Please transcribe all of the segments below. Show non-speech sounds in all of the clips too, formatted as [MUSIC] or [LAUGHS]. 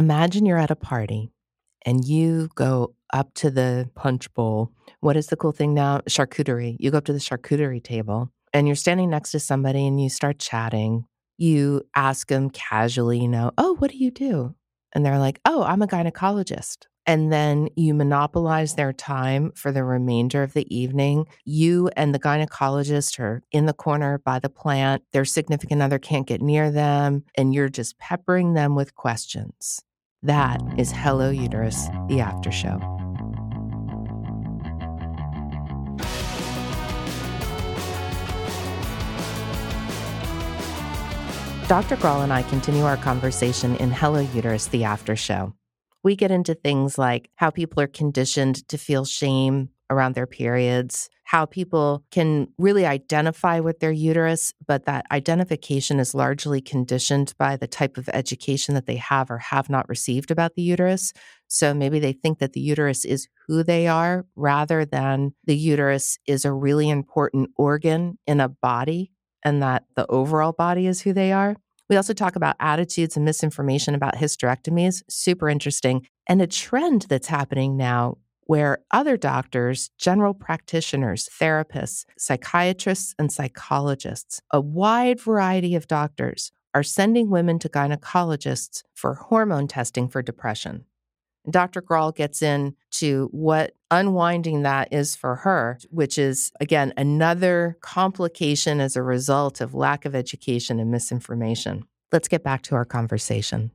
Imagine you're at a party and you go up to the punch bowl. What is the cool thing now? Charcuterie. You go up to the charcuterie table and you're standing next to somebody and you start chatting. You ask them casually, you know, oh, what do you do? And they're like, oh, I'm a gynecologist. And then you monopolize their time for the remainder of the evening. You and the gynecologist are in the corner by the plant. Their significant other can't get near them, and you're just peppering them with questions. That is Hello Uterus, the after show. Dr. Graul and I continue our conversation in Hello Uterus, the after show. We get into things like how people are conditioned to feel shame around their periods, how people can really identify with their uterus, but that identification is largely conditioned by the type of education that they have or have not received about the uterus. So maybe they think that the uterus is who they are rather than the uterus is a really important organ in a body and that the overall body is who they are. We also talk about attitudes and misinformation about hysterectomies, super interesting, and a trend that's happening now where other doctors, general practitioners, therapists, psychiatrists, and psychologists, a wide variety of doctors, are sending women to gynecologists for hormone testing for depression. Dr. Graul gets into what unwinding that is for her, which is, again, another complication as a result of lack of education and misinformation. Let's get back to our conversation.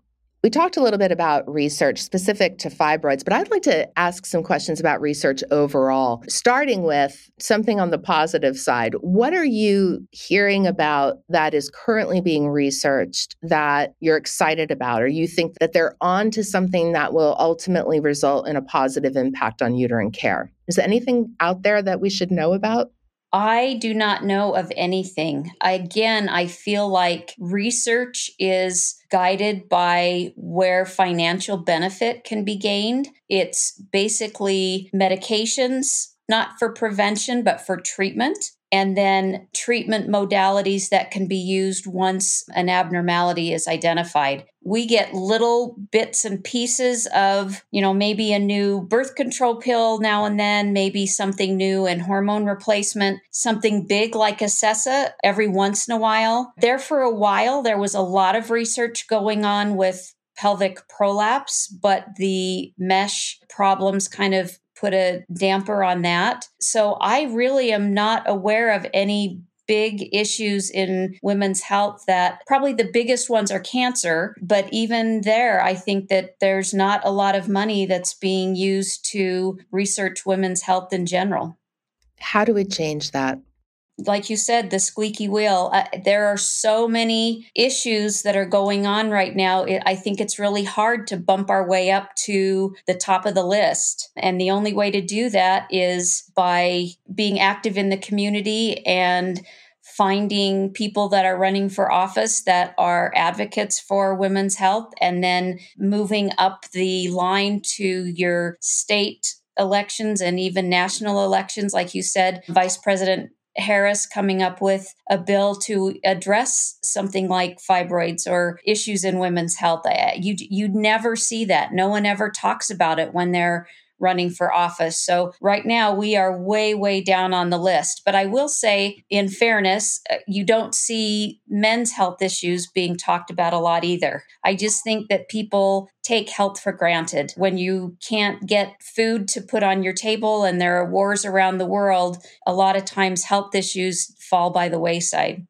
We talked a little bit about research specific to fibroids, but I'd like to ask some questions about research overall, starting with something on the positive side. What are you hearing about that is currently being researched that you're excited about, or you think that they're on to something that will ultimately result in a positive impact on uterine care? Is there anything out there that we should know about? I do not know of anything. Again, I feel like research is guided by where financial benefit can be gained. It's basically medications, not for prevention, but for treatment and then treatment modalities that can be used once an abnormality is identified. We get little bits and pieces of, you know, maybe a new birth control pill now and then, maybe something new in hormone replacement, something big like Acessa every once in a while. There for a while, there was a lot of research going on with pelvic prolapse, but the mesh problems kind of put a damper on that. So I really am not aware of any big issues in women's health that probably the biggest ones are cancer but even there i think that there's not a lot of money that's being used to research women's health in general how do we change that like you said, the squeaky wheel. Uh, there are so many issues that are going on right now. It, I think it's really hard to bump our way up to the top of the list. And the only way to do that is by being active in the community and finding people that are running for office that are advocates for women's health and then moving up the line to your state elections and even national elections. Like you said, Vice President Harris coming up with a bill to address something like fibroids or issues in women's health. You you never see that. No one ever talks about it when they're running for office. So right now we are way, way down on the list. But I will say, in fairness, uh, you don't see men's health issues being talked about a lot either. I just think that people take health for granted. When you can't get food to put on your table and there are wars around the world, a lot of times health issues fall by the wayside.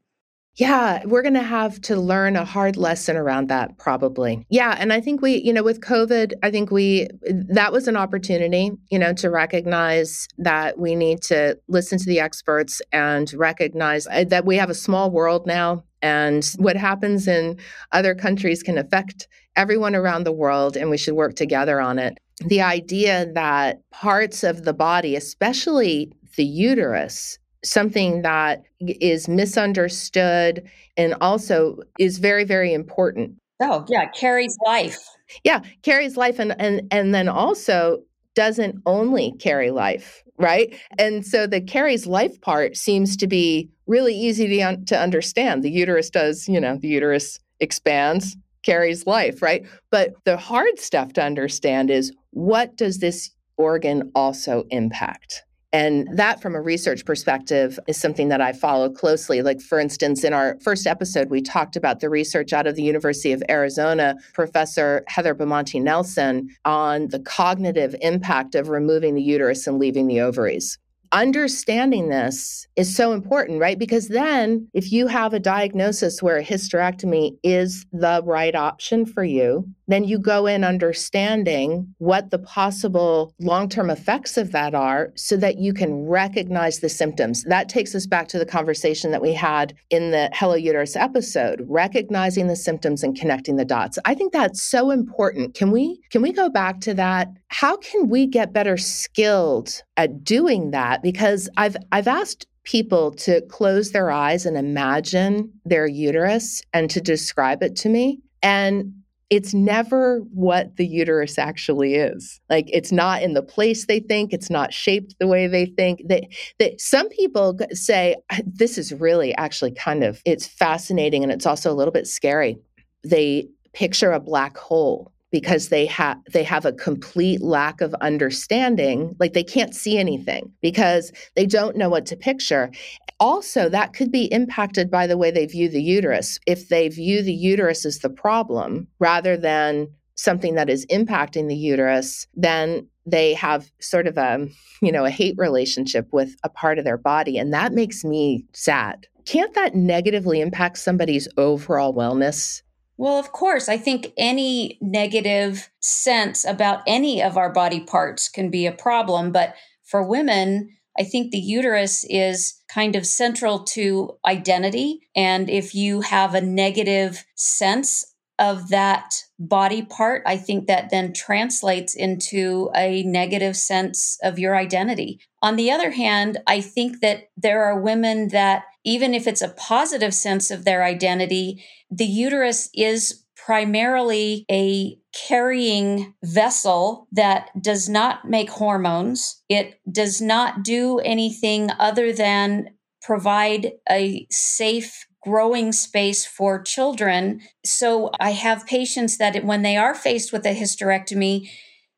Yeah, we're going to have to learn a hard lesson around that probably. Yeah, and I think we, you know, with COVID, I think we that was an opportunity, you know, to recognize that we need to listen to the experts and recognize uh, that we have a small world now and what happens in other countries can affect everyone around the world and we should work together on it. The idea that parts of the body, especially the uterus, something that is misunderstood and also is very very important oh yeah carries life yeah carries life and and and then also doesn't only carry life right and so the carries life part seems to be really easy to, un- to understand the uterus does you know the uterus expands carries life, right? But the hard stuff to understand is what does this organ also impact? And that, from a research perspective, is something that I follow closely. Like, for instance, in our first episode, we talked about the research out of the University of Arizona, Professor Heather Bimonte Nelson, on the cognitive impact of removing the uterus and leaving the ovaries understanding this is so important, right? Because then if you have a diagnosis where a hysterectomy is the right option for you, then you go in understanding what the possible long term effects of that are so that you can recognize the symptoms. That takes us back to the conversation that we had in the Hello Uterus episode, recognizing the symptoms and connecting the dots. I think that's so important. Can we can we go back to that? How can we get better skilled at doing that because I've I've asked people to close their eyes and imagine their uterus and to describe it to me and it's never what the uterus actually is. Like it's not in the place they think, it's not shaped the way they think. That that some people say this is really actually kind of it's fascinating and it's also a little bit scary. They picture a black hole because they have they have a complete lack of understanding like they can't see anything because they don't know what to picture. Also that could be impacted by the way they view the uterus. If they view the uterus as the problem rather than something that is impacting the uterus then they have sort of a you know a hate relationship with a part of their body and that makes me sad. Can't that negatively impact somebody's overall wellness well, of course, I think any negative sense about any of our body parts can be a problem. But for women, I think the uterus is kind of central to identity. And if you have a negative sense of that body part, I think that then translates into a negative sense of your identity. On the other hand, I think that there are women that, even if it's a positive sense of their identity, the uterus is primarily a carrying vessel that does not make hormones. It does not do anything other than provide a safe growing space for children. So I have patients that when they are faced with a hysterectomy,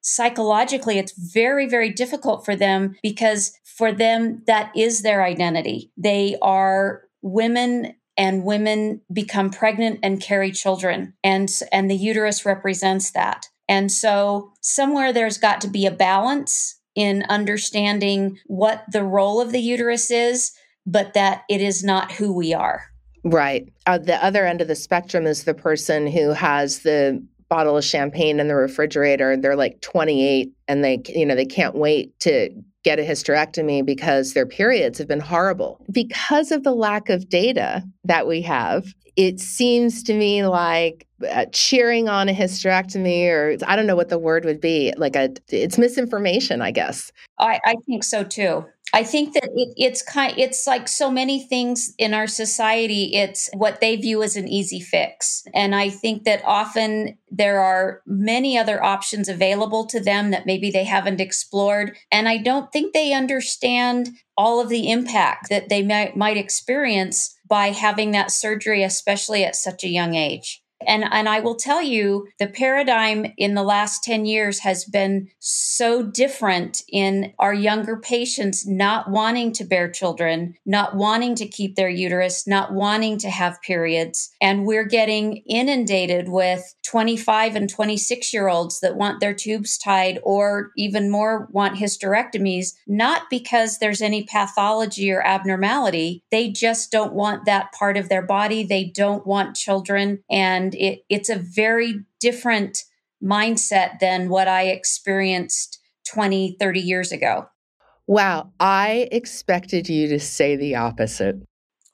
psychologically it's very very difficult for them because for them that is their identity. They are women and women become pregnant and carry children and and the uterus represents that and so somewhere there's got to be a balance in understanding what the role of the uterus is but that it is not who we are right uh, the other end of the spectrum is the person who has the bottle of champagne in the refrigerator they're like 28 and they you know they can't wait to get a hysterectomy because their periods have been horrible. Because of the lack of data that we have, it seems to me like uh, cheering on a hysterectomy or I don't know what the word would be, like a it's misinformation, I guess. I, I think so too. I think that it, it's kind it's like so many things in our society it's what they view as an easy fix and I think that often there are many other options available to them that maybe they haven't explored and I don't think they understand all of the impact that they might, might experience by having that surgery especially at such a young age. And, and I will tell you, the paradigm in the last 10 years has been so different in our younger patients not wanting to bear children, not wanting to keep their uterus, not wanting to have periods. And we're getting inundated with 25 and 26 year olds that want their tubes tied or even more want hysterectomies, not because there's any pathology or abnormality. They just don't want that part of their body. They don't want children. And and it, it's a very different mindset than what I experienced 20, 30 years ago. Wow, I expected you to say the opposite.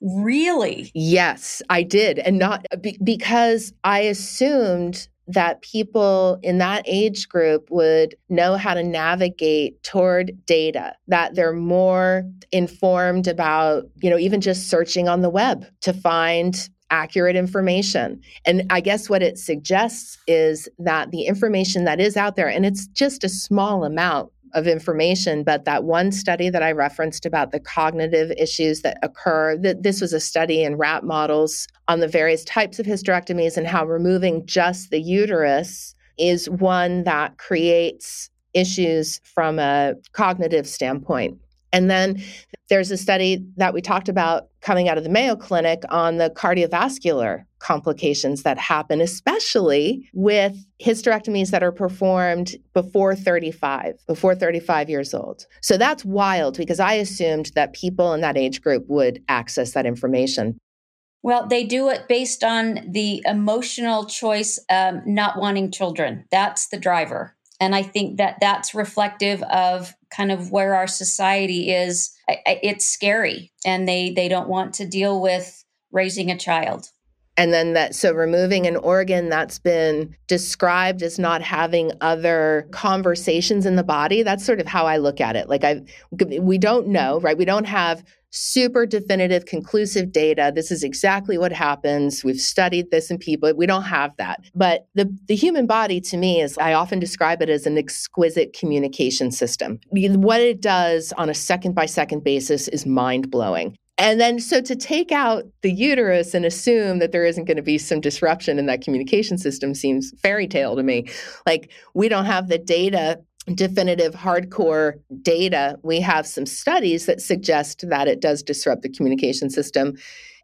Really? Yes, I did. And not be, because I assumed that people in that age group would know how to navigate toward data, that they're more informed about, you know, even just searching on the web to find accurate information. And I guess what it suggests is that the information that is out there, and it's just a small amount of information, but that one study that I referenced about the cognitive issues that occur, that this was a study in rat models on the various types of hysterectomies and how removing just the uterus is one that creates issues from a cognitive standpoint. And then there's a study that we talked about coming out of the Mayo Clinic on the cardiovascular complications that happen, especially with hysterectomies that are performed before 35, before 35 years old. So that's wild because I assumed that people in that age group would access that information. Well, they do it based on the emotional choice, um, not wanting children. That's the driver and i think that that's reflective of kind of where our society is. It's scary and they they don't want to deal with raising a child and then that so removing an organ that's been described as not having other conversations in the body that's sort of how i look at it like i we don't know right we don't have super definitive, conclusive data. This is exactly what happens. We've studied this in people. We don't have that. But the, the human body, to me, is I often describe it as an exquisite communication system. What it does on a second by second basis is mind blowing. And then, so to take out the uterus and assume that there isn't going to be some disruption in that communication system seems fairy tale to me. Like, we don't have the data definitive hardcore data, we have some studies that suggest that it does disrupt the communication system.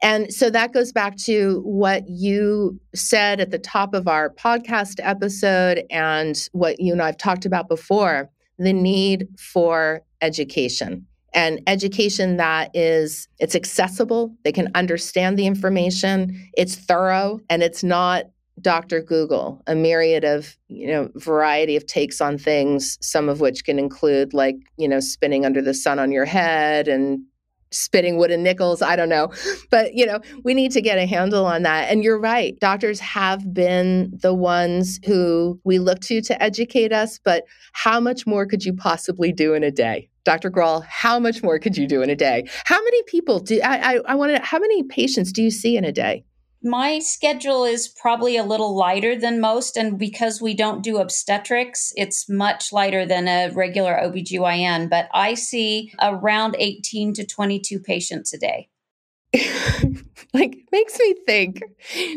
And so that goes back to what you said at the top of our podcast episode and what you and I've talked about before the need for education and education that is it's accessible they can understand the information it's thorough and it's not Dr. Google, a myriad of, you know, variety of takes on things, some of which can include like, you know, spinning under the sun on your head and spitting wooden nickels. I don't know. [LAUGHS] But, you know, we need to get a handle on that. And you're right. Doctors have been the ones who we look to to educate us. But how much more could you possibly do in a day? Dr. Graul, how much more could you do in a day? How many people do I, I, I want to, how many patients do you see in a day? my schedule is probably a little lighter than most and because we don't do obstetrics it's much lighter than a regular OBGYN but I see around 18 to 22 patients a day [LAUGHS] like makes me think.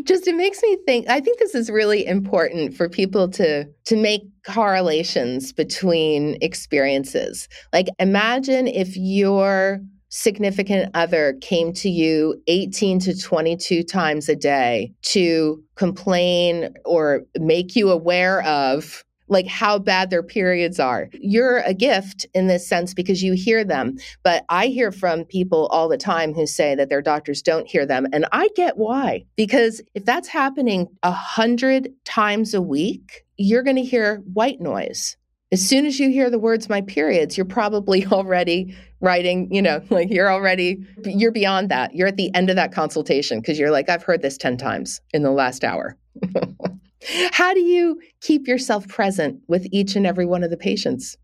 Just it makes me think i think this is really important for people to to make correlations between experiences. Like imagine if you're significant other came to you 18 to 22 times a day to complain or make you aware of like how bad their periods are. You're a gift in this sense because you hear them. But I hear from people all the time who say that their doctors don't hear them. And I get why. Because if that's happening a hundred times a week, you're going to hear white noise. As soon as you hear the words my periods, you're probably [LAUGHS] already writing, you know, [LAUGHS] like you're already, you're beyond that. You're at the end of that consultation because you're like, I've heard this 10 times in the last hour. [LAUGHS] How do you keep yourself present with each and every one of the patients?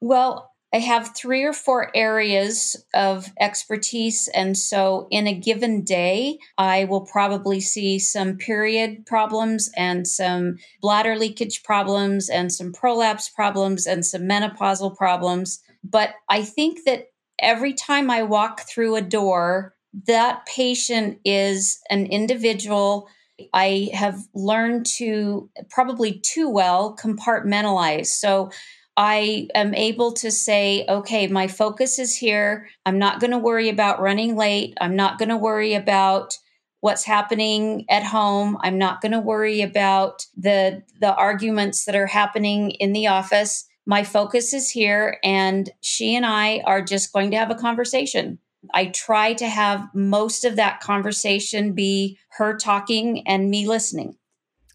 Well, I have three or four areas of expertise. And so in a given day, I will probably see some period problems and some bladder leakage problems and some prolapse problems and some menopausal problems. But I think that every time I walk through a door, that patient is an individual. I have learned to probably too well compartmentalize. So I am able to say, okay, my focus is here. I'm not going to worry about running late. I'm not going to worry about what's happening at home. I'm not going to worry about the the arguments that are happening in the office. My focus is here and she and I are just going to have a conversation. I try to have most of that conversation be her talking and me listening.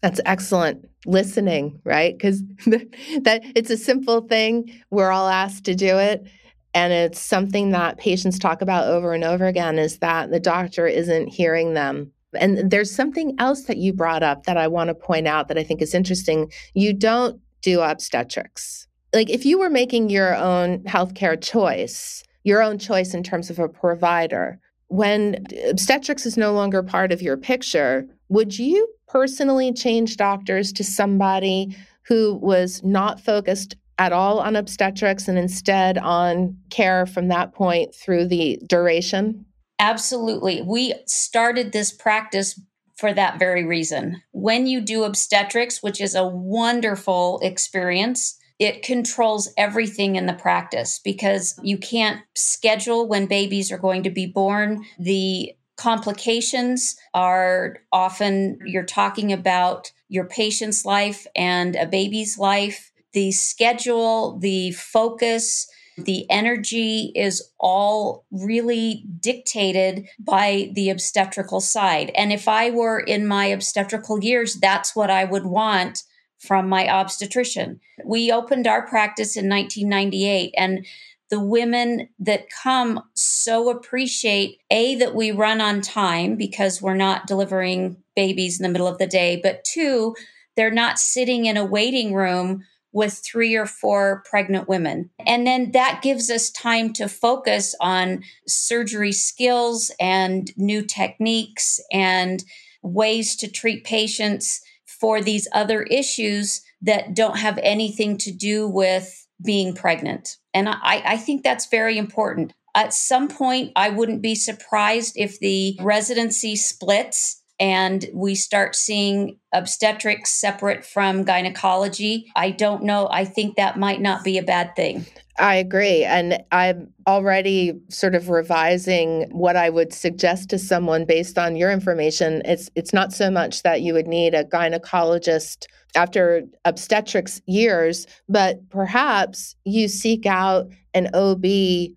That's excellent listening, right? Because [LAUGHS] that it's a simple thing. We're all asked to do it. And it's something that patients talk about over and over again is that the doctor isn't hearing them. And there's something else that you brought up that I want to point out that I think is interesting. You don't do obstetrics. Like if you were making your own healthcare choice, your own choice in terms of a provider, when obstetrics is no longer part of your picture, would you personally change doctors to somebody who was not focused at all on obstetrics and instead on care from that point through the duration? Absolutely. We started this practice for that very reason. When you do obstetrics, which is a wonderful experience, it controls everything in the practice because you can't schedule when babies are going to be born. The complications are often you're talking about your patient's life and a baby's life. The schedule, the focus, the energy is all really dictated by the obstetrical side. And if I were in my obstetrical years, that's what I would want from my obstetrician. We opened our practice in 1998 and the women that come so appreciate a that we run on time because we're not delivering babies in the middle of the day, but two, they're not sitting in a waiting room with three or four pregnant women. And then that gives us time to focus on surgery skills and new techniques and ways to treat patients for these other issues that don't have anything to do with being pregnant. And I, I think that's very important. At some point, I wouldn't be surprised if the residency splits and we start seeing obstetrics separate from gynecology. I don't know. I think that might not be a bad thing. I agree. And I'm already sort of revising what I would suggest to someone based on your information. It's it's not so much that you would need a gynecologist after obstetrics years, but perhaps you seek out an OB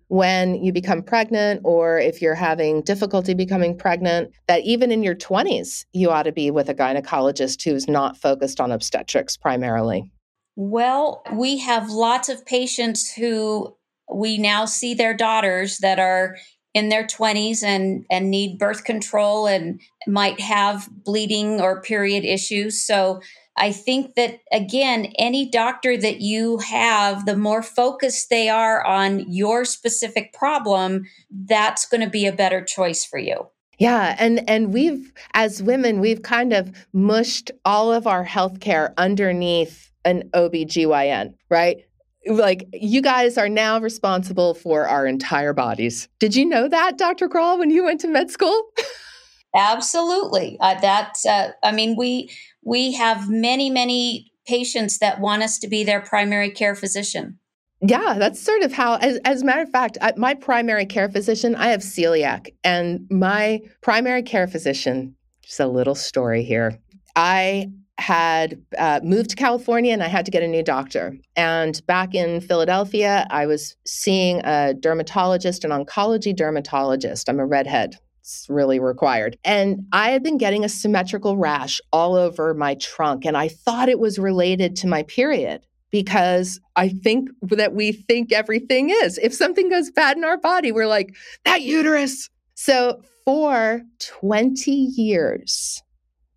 when you become pregnant or if you're having difficulty becoming pregnant, that even in your 20s, you ought to be with a gynecologist who's not focused on obstetrics primarily. Well, we have lots of patients who we now see their daughters that are in their 20s and and need birth control and might have bleeding or period issues. So I think that again, any doctor that you have, the more focused they are on your specific problem, that's going to be a better choice for you. Yeah, and and we've as women, we've kind of mushed all of our healthcare underneath an OBGYN, right? Like you guys are now responsible for our entire bodies. Did you know that, Dr. Graul, when you went to med school? [LAUGHS] Absolutely. Uh, that uh, I mean, we we have many, many patients that want us to be their primary care physician. Yeah, that's sort of how, as, as a matter of fact, I, my primary care physician, I have celiac, and my primary care physician, just a little story here. I had uh, moved to California and I had to get a new doctor. And back in Philadelphia, I was seeing a dermatologist, an oncology dermatologist. I'm a redhead, it's really required. And I had been getting a symmetrical rash all over my trunk, and I thought it was related to my period because I think that we think everything is. If something goes bad in our body, we're like, that uterus. So for 20 years,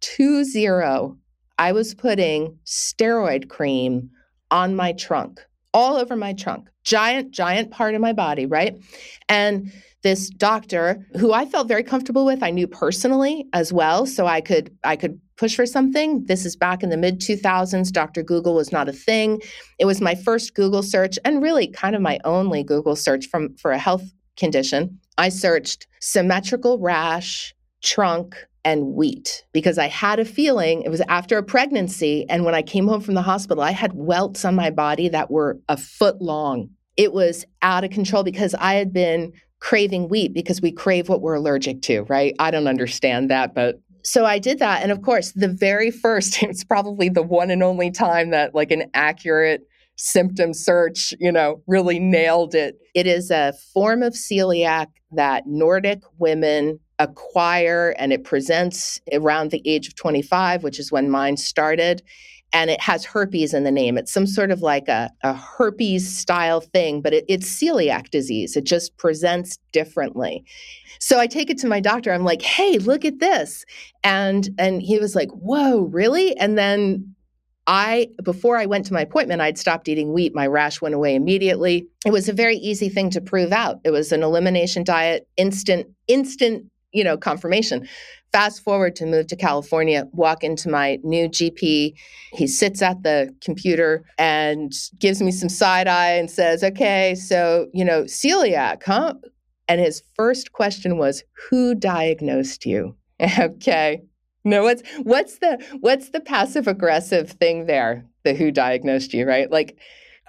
two zero, I was putting steroid cream on my trunk, all over my trunk, giant, giant part of my body, right? And this doctor who I felt very comfortable with. I knew personally as well, so I could I could push for something. This is back in the mid 2000s. Dr. Google was not a thing. It was my first Google search and really kind of my only Google search from for a health condition. I searched symmetrical rash, trunk, and wheat because I had a feeling it was after a pregnancy. And when I came home from the hospital, I had welts on my body that were a foot long. It was out of control because I had been craving wheat because we crave what we're allergic to, right? I don't understand that, but so I did that. And of course, the very first, [LAUGHS] it's probably the one and only time that like an accurate symptom search, you know, really nailed it. It is a form of celiac that Nordic women acquire and it presents around the age of 25, which is when mine started and it has herpes in the name. It's some sort of like a, a herpes style thing, but it, it's celiac disease. It just presents differently. So I take it to my doctor. I'm like, "Hey, look at this," and and he was like, "Whoa, really?" And then I, before I went to my appointment, I'd stopped eating wheat. My rash went away immediately. It was a very easy thing to prove out. It was an elimination diet, instant, instant you know, confirmation. Fast forward to move to California, walk into my new GP. He sits at the computer and gives me some side eye and says, Okay, so, you know, celiac, huh? And his first question was, Who diagnosed you? [LAUGHS] okay. No, what's what's the what's the passive aggressive thing there? The who diagnosed you, right? Like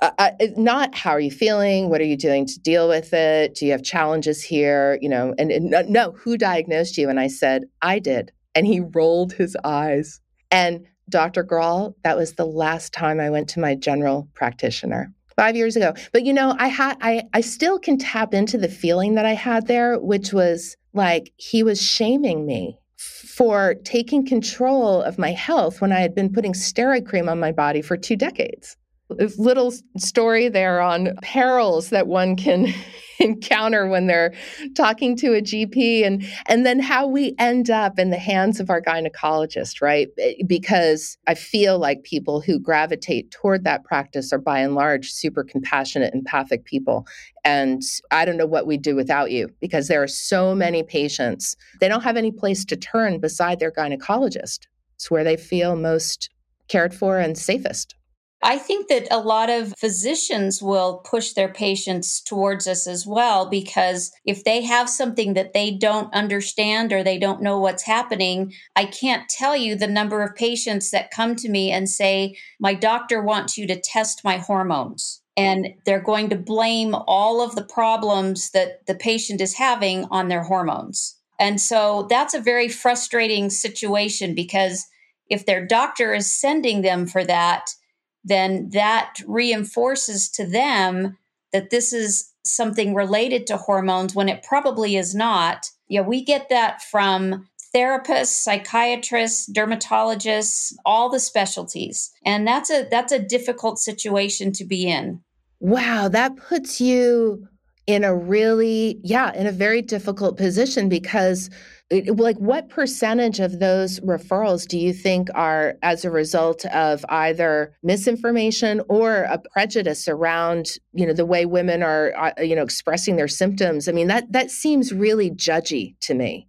uh, uh not how are you feeling? What are you doing to deal with it? Do you have challenges here? You know and, and no who diagnosed you? And i said i did. And he rolled his eyes. And dr Graul, that was the last time i went to my general practitioner five years ago. But you know i had i i still can tap into the feeling that i had there which was like he was shaming me for taking control of my health when i had been putting steroid cream on my body for two decades little story there on perils that one can [LAUGHS] encounter when they're talking to a GP and and then how we end up in the hands of our gynecologist, right? Eh, because I feel like people who gravitate toward that practice are by and large super compassionate, empathic people. And I don't know what we'd do without you because there are so many patients. They don't have any place to turn beside their gynecologist. It's where they feel most cared for and safest. I think that a lot of physicians will push their patients towards us as well because if they have something that they don't understand or they don't know what's happening, I can't tell you the number of patients that come to me and say, My doctor wants you to test my hormones. And they're going to blame all of the problems that the patient is having on their hormones. And so that's a very frustrating situation because if their doctor is sending them for that, then that reinforces to them that this is something related to hormones when it probably is not. Yeah, we get that from therapists, psychiatrists, dermatologists, all the specialties. And that's a that's a difficult situation to be in. Wow, that puts you in a really yeah, in a very difficult position because like what percentage of those referrals do you think are as a result of either misinformation or a prejudice around you know the way women are uh, you know expressing their symptoms? I mean that that seems really judgy to me.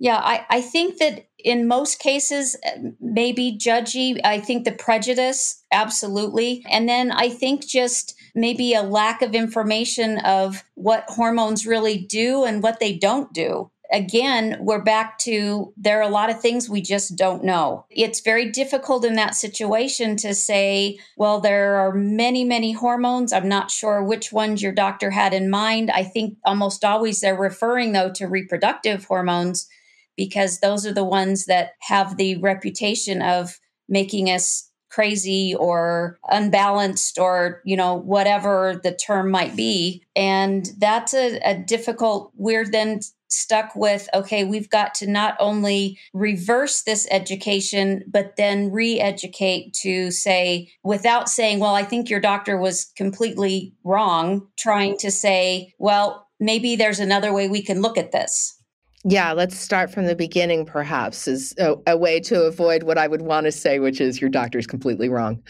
Yeah i, I think that in most cases uh, maybe judgy i think the prejudice absolutely. And then i think just maybe a lack of information of what hormones really do and what they don't do again, we're back to there are a lot of things we just don't know. It's very difficult in that situation to say, well, there are many, many hormones. I'm not sure which ones your doctor had in mind. I think almost always they're referring, though, to reproductive hormones because those are the ones that have the reputation of making us crazy or unbalanced or you know whatever the term might be and that's a, a difficult we're then stuck with okay, we've got to not only reverse this education, but then re educate to say, without saying, well, I think your doctor was completely wrong, trying to say, well, maybe there's another way we can look at this. Yeah, let's start from the beginning, perhaps, is a, a way to avoid what I would want to say, which is your doctor's completely wrong.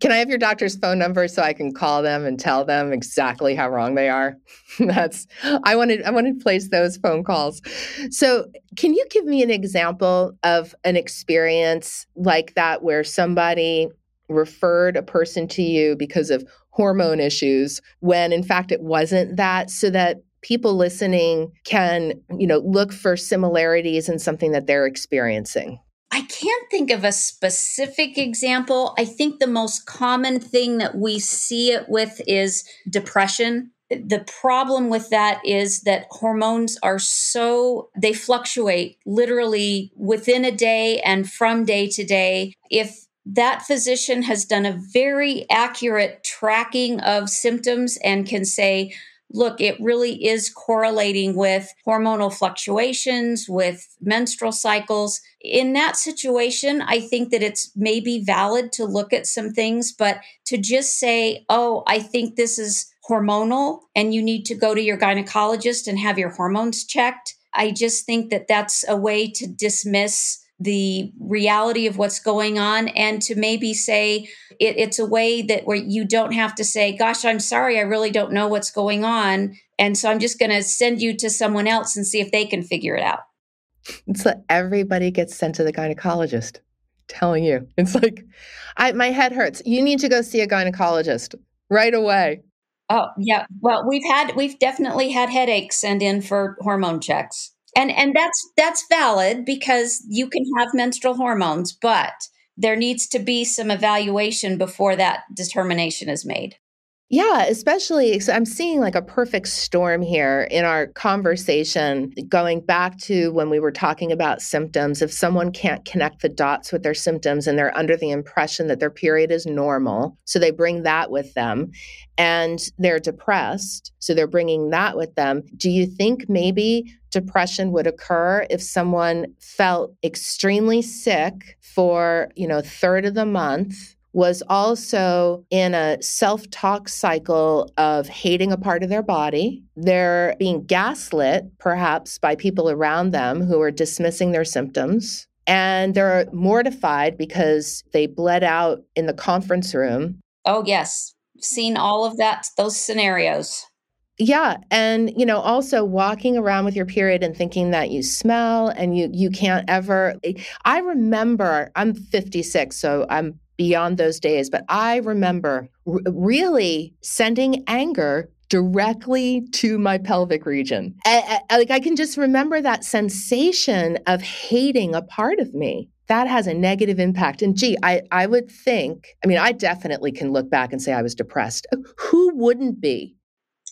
Can I have your doctor's phone number so I can call them and tell them exactly how wrong they are? [LAUGHS] That's I wanted I wanted to place those phone calls. So, can you give me an example of an experience like that where somebody referred a person to you because of hormone issues when in fact it wasn't that so that people listening can, you know, look for similarities in something that they're experiencing? I can't think of a specific example. I think the most common thing that we see it with is depression. The problem with that is that hormones are so, they fluctuate literally within a day and from day to day. If that physician has done a very accurate tracking of symptoms and can say, look, it really is correlating with hormonal fluctuations, with menstrual cycles. In that situation, I think that it's maybe valid to look at some things, but to just say, oh, I think this is hormonal and you need to go to your gynecologist and have your hormones checked. I just think that that's a way to dismiss the reality of what's going on and to maybe say it, it's a way that where you don't have to say gosh i'm sorry i really don't know what's going on and so i'm just going to send you to someone else and see if they can figure it out. It's like everybody gets sent to the gynecologist telling you. [LAUGHS] It's like I, my head hurts. You need to go see a gynecologist right away. Oh yeah. Well we've had we've definitely had headaches sent in for hormone checks and and that's that's valid because you can have menstrual hormones but there needs to be some evaluation before that determination is made yeah, especially so I'm seeing like a perfect storm here in our conversation going back to when we were talking about symptoms. If someone can't connect the dots with their symptoms and they're under the impression that their period is normal, so they bring that with them and they're depressed, so they're bringing that with them. Do you think maybe depression would occur if someone felt extremely sick for, you know, third of the month? Was also in a self talk cycle of hating a part of their body. They're being gaslit, perhaps, by people around them who are dismissing their symptoms. And they're mortified because they bled out in the conference room. Oh, yes. Seen all of that, those scenarios. Yeah, and you know, also walking around with your period and thinking that you smell and you you can't ever I remember I'm 56, so I'm beyond those days, but I remember r- really sending anger directly to my pelvic region. I, I, like I can just remember that sensation of hating a part of me. That has a negative impact. And gee, I, I would think, I mean, I definitely can look back and say I was depressed. Who wouldn't be?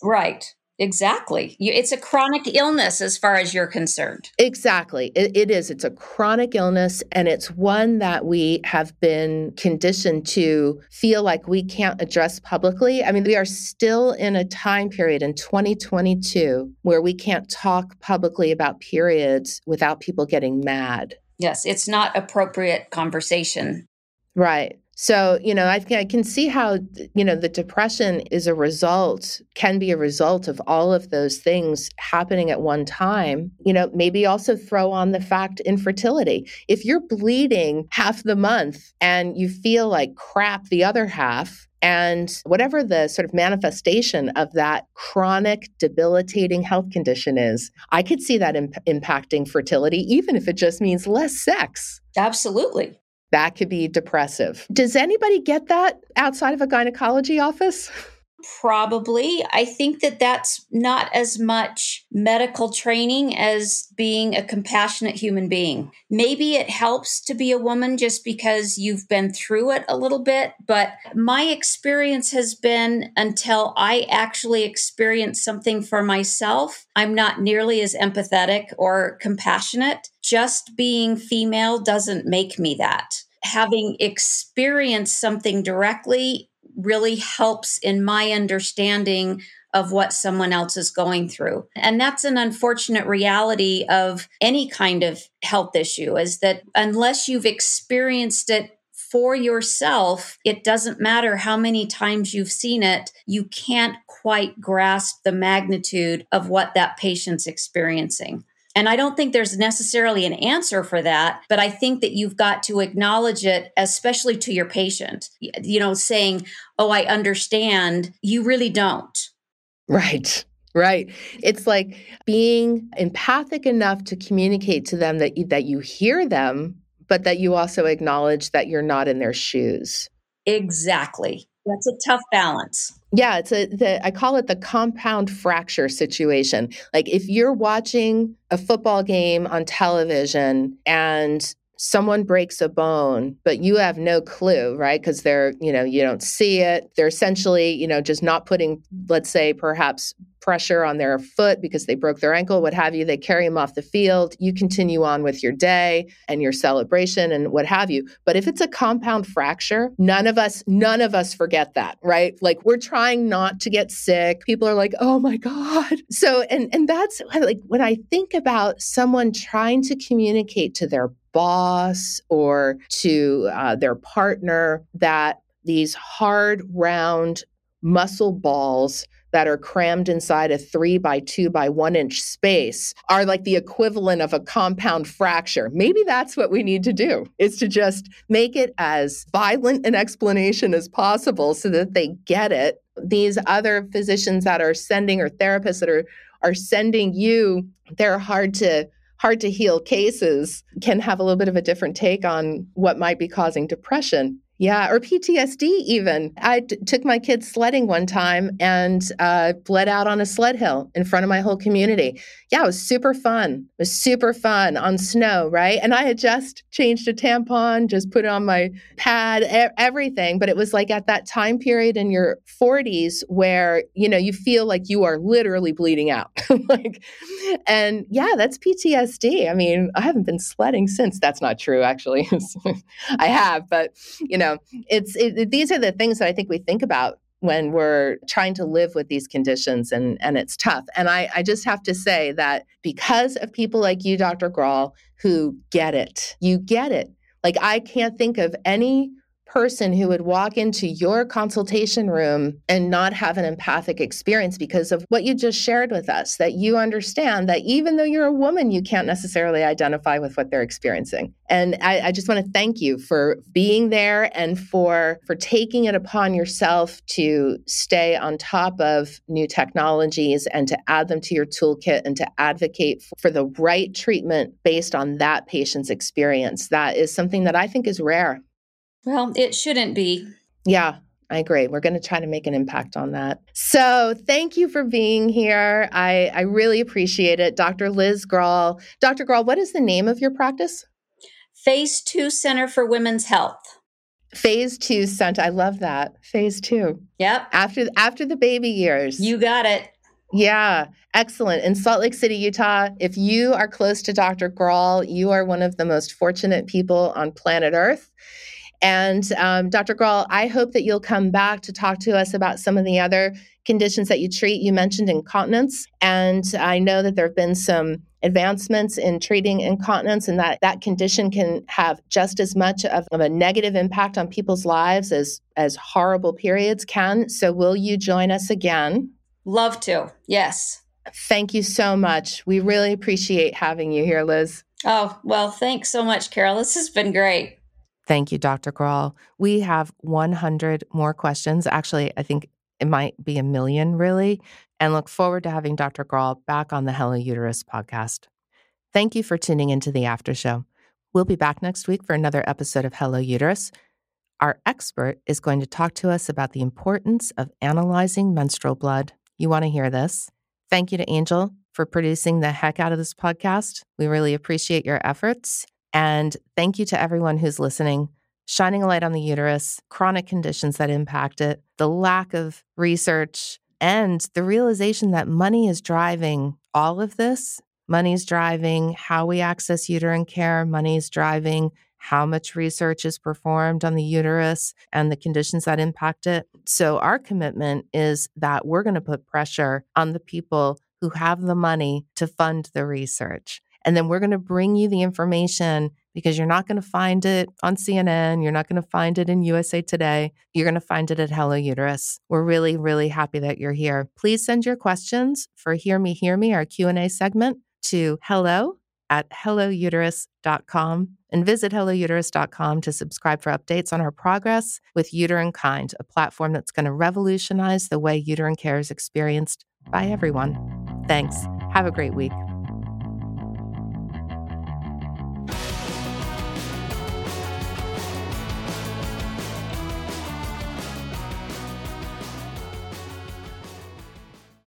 Right. Exactly. it's a chronic illness as far as you're concerned. Exactly. It, it is. It's a chronic illness, and it's one that we have been conditioned to feel like we can't address publicly. I mean, we are still in a time period in 2022 where we can't talk publicly about periods without people getting mad. Yes, it's not appropriate conversation. Right. So, you know, I, I can see how, you know, the depression is a result, can be a result of all of those things happening at one time. You know, maybe also throw on the fact infertility. If you're bleeding half the month and you feel like crap the other half, and whatever the sort of manifestation of that chronic, debilitating health condition is, I could see that imp- impacting fertility, even if it just means less sex. Absolutely. That could be depressive. Does anybody get that outside of a gynecology office? [LAUGHS] Probably. I think that that's not as much medical training as being a compassionate human being. Maybe it helps to be a woman just because you've been through it a little bit, but my experience has been until I actually experience something for myself, I'm not nearly as empathetic or compassionate. Just being female doesn't make me that having experienced something directly really helps in my understanding of what someone else is going through. And that's an unfortunate reality of any kind of health issue is that unless you've experienced it for yourself, it doesn't matter how many times you've seen it, you can't quite grasp the magnitude of what that patient's experiencing. And I don't think there's necessarily an answer for that, but I think that you've got to acknowledge it, especially to your patient. You know, saying, Oh, I understand. You really don't. Right. Right. It's like being empathic enough to communicate to them that you, that you hear them, but that you also acknowledge that you're not in their shoes. Exactly. That's a tough balance. Yeah, it's a the, I call it the compound fracture situation. Like if you're watching a football game on television and someone breaks a bone, but you have no clue, right? Because they're, you know, you don't see it. They're essentially, you know, just not putting, let's say, perhaps pressure on their foot because they broke their ankle, what have you. They carry them off the field. You continue on with your day and your celebration and what have you. But if it's a compound fracture, none of us, none of us forget that, right? Like we're trying not to get sick. People are like, oh my God. So, and, and that's like when I think about someone trying to communicate to their boss or to uh, their partner that these hard, round muscle balls that are crammed inside a three by two by one inch space are like the equivalent of a compound fracture. Maybe that's what we need to do is to just make it as violent an explanation as possible so that they get it. These other physicians that are sending or therapists that are are sending you, they're hard to hard to heal cases can have a little bit of a different take on what might be causing depression. Yeah, or PTSD even. I t- took my kids sledding one time and uh, bled out on a sled hill in front of my whole community. Yeah, it was super fun. It was super fun on snow, right? And I had just changed a tampon, just put it on my pad, e- everything. But it was like at that time period in your 40s where, you know, you feel like you are literally bleeding out. [LAUGHS] like, and yeah, that's PTSD. I mean, I haven't been sledding since. That's not true, actually. [LAUGHS] I have, but, you know, know, it's it, these are the things that I think we think about when we're trying to live with these conditions and and it's tough. And I, I just have to say that because of people like you, Dr. Graul, who get it, you get it. Like I can't think of any person who would walk into your consultation room and not have an empathic experience because of what you just shared with us that you understand that even though you're a woman you can't necessarily identify with what they're experiencing. And I, I just want to thank you for being there and for for taking it upon yourself to stay on top of new technologies and to add them to your toolkit and to advocate for the right treatment based on that patient's experience. That is something that i think is rare well, it shouldn't be. Yeah, I agree. We're going to try to make an impact on that. So, thank you for being here. I, I really appreciate it. Dr. Liz Graul. Dr. Graul, what is the name of your practice? Phase Two Center for Women's Health. Phase two center. I love that. Phase two. Yep. After after the baby years. You got it. Yeah, excellent. In Salt Lake City, Utah, if you are close to Dr. Graul, you are one of the most fortunate people on planet Earth. And um, Dr. Graul, I hope that you'll come back to talk to us about some of the other conditions that you treat. You mentioned incontinence, and I know that there have been some advancements in treating incontinence and that that condition can have just as much of, of, a negative impact on people's lives as as horrible periods can. So will you join us again? Love to. Yes. Thank you so much. We really appreciate having you here liz. Oh well thanks so much carol. This has been great Thank you, Dr. Graul. We have 100 more questions. Actually, I think it might be a million, really, and look forward to having Dr. Graul back on the Hello Uterus podcast. Thank you for tuning into the after show. We'll be back next week for another episode of Hello Uterus. Our expert is going to talk to us about the importance of analyzing menstrual blood. You want to hear this? Thank you to Angel for producing the heck out of this podcast. We really appreciate your efforts. And thank you to everyone who's listening, shining a light on the uterus, chronic conditions that impact it, the lack of research, and the realization that money is driving all of this. Money is driving how we access uterine care, money is driving how much research is performed on the uterus and the conditions that impact it. So, our commitment is that we're going to put pressure on the people who have the money to fund the research. And then we're going to bring you the information because you're not going to find it on CNN. You're not going to find it in USA Today. You're going to find it at Hello Uterus. We're really, really happy that you're here. Please send your questions for Hear Me, Hear Me, our Q&A segment to hello at hellouterus.com and visit hellouterus.com to subscribe for updates on our progress with Uterine Kind, a platform that's going to revolutionize the way uterine care is experienced by everyone. Thanks. Have a great week.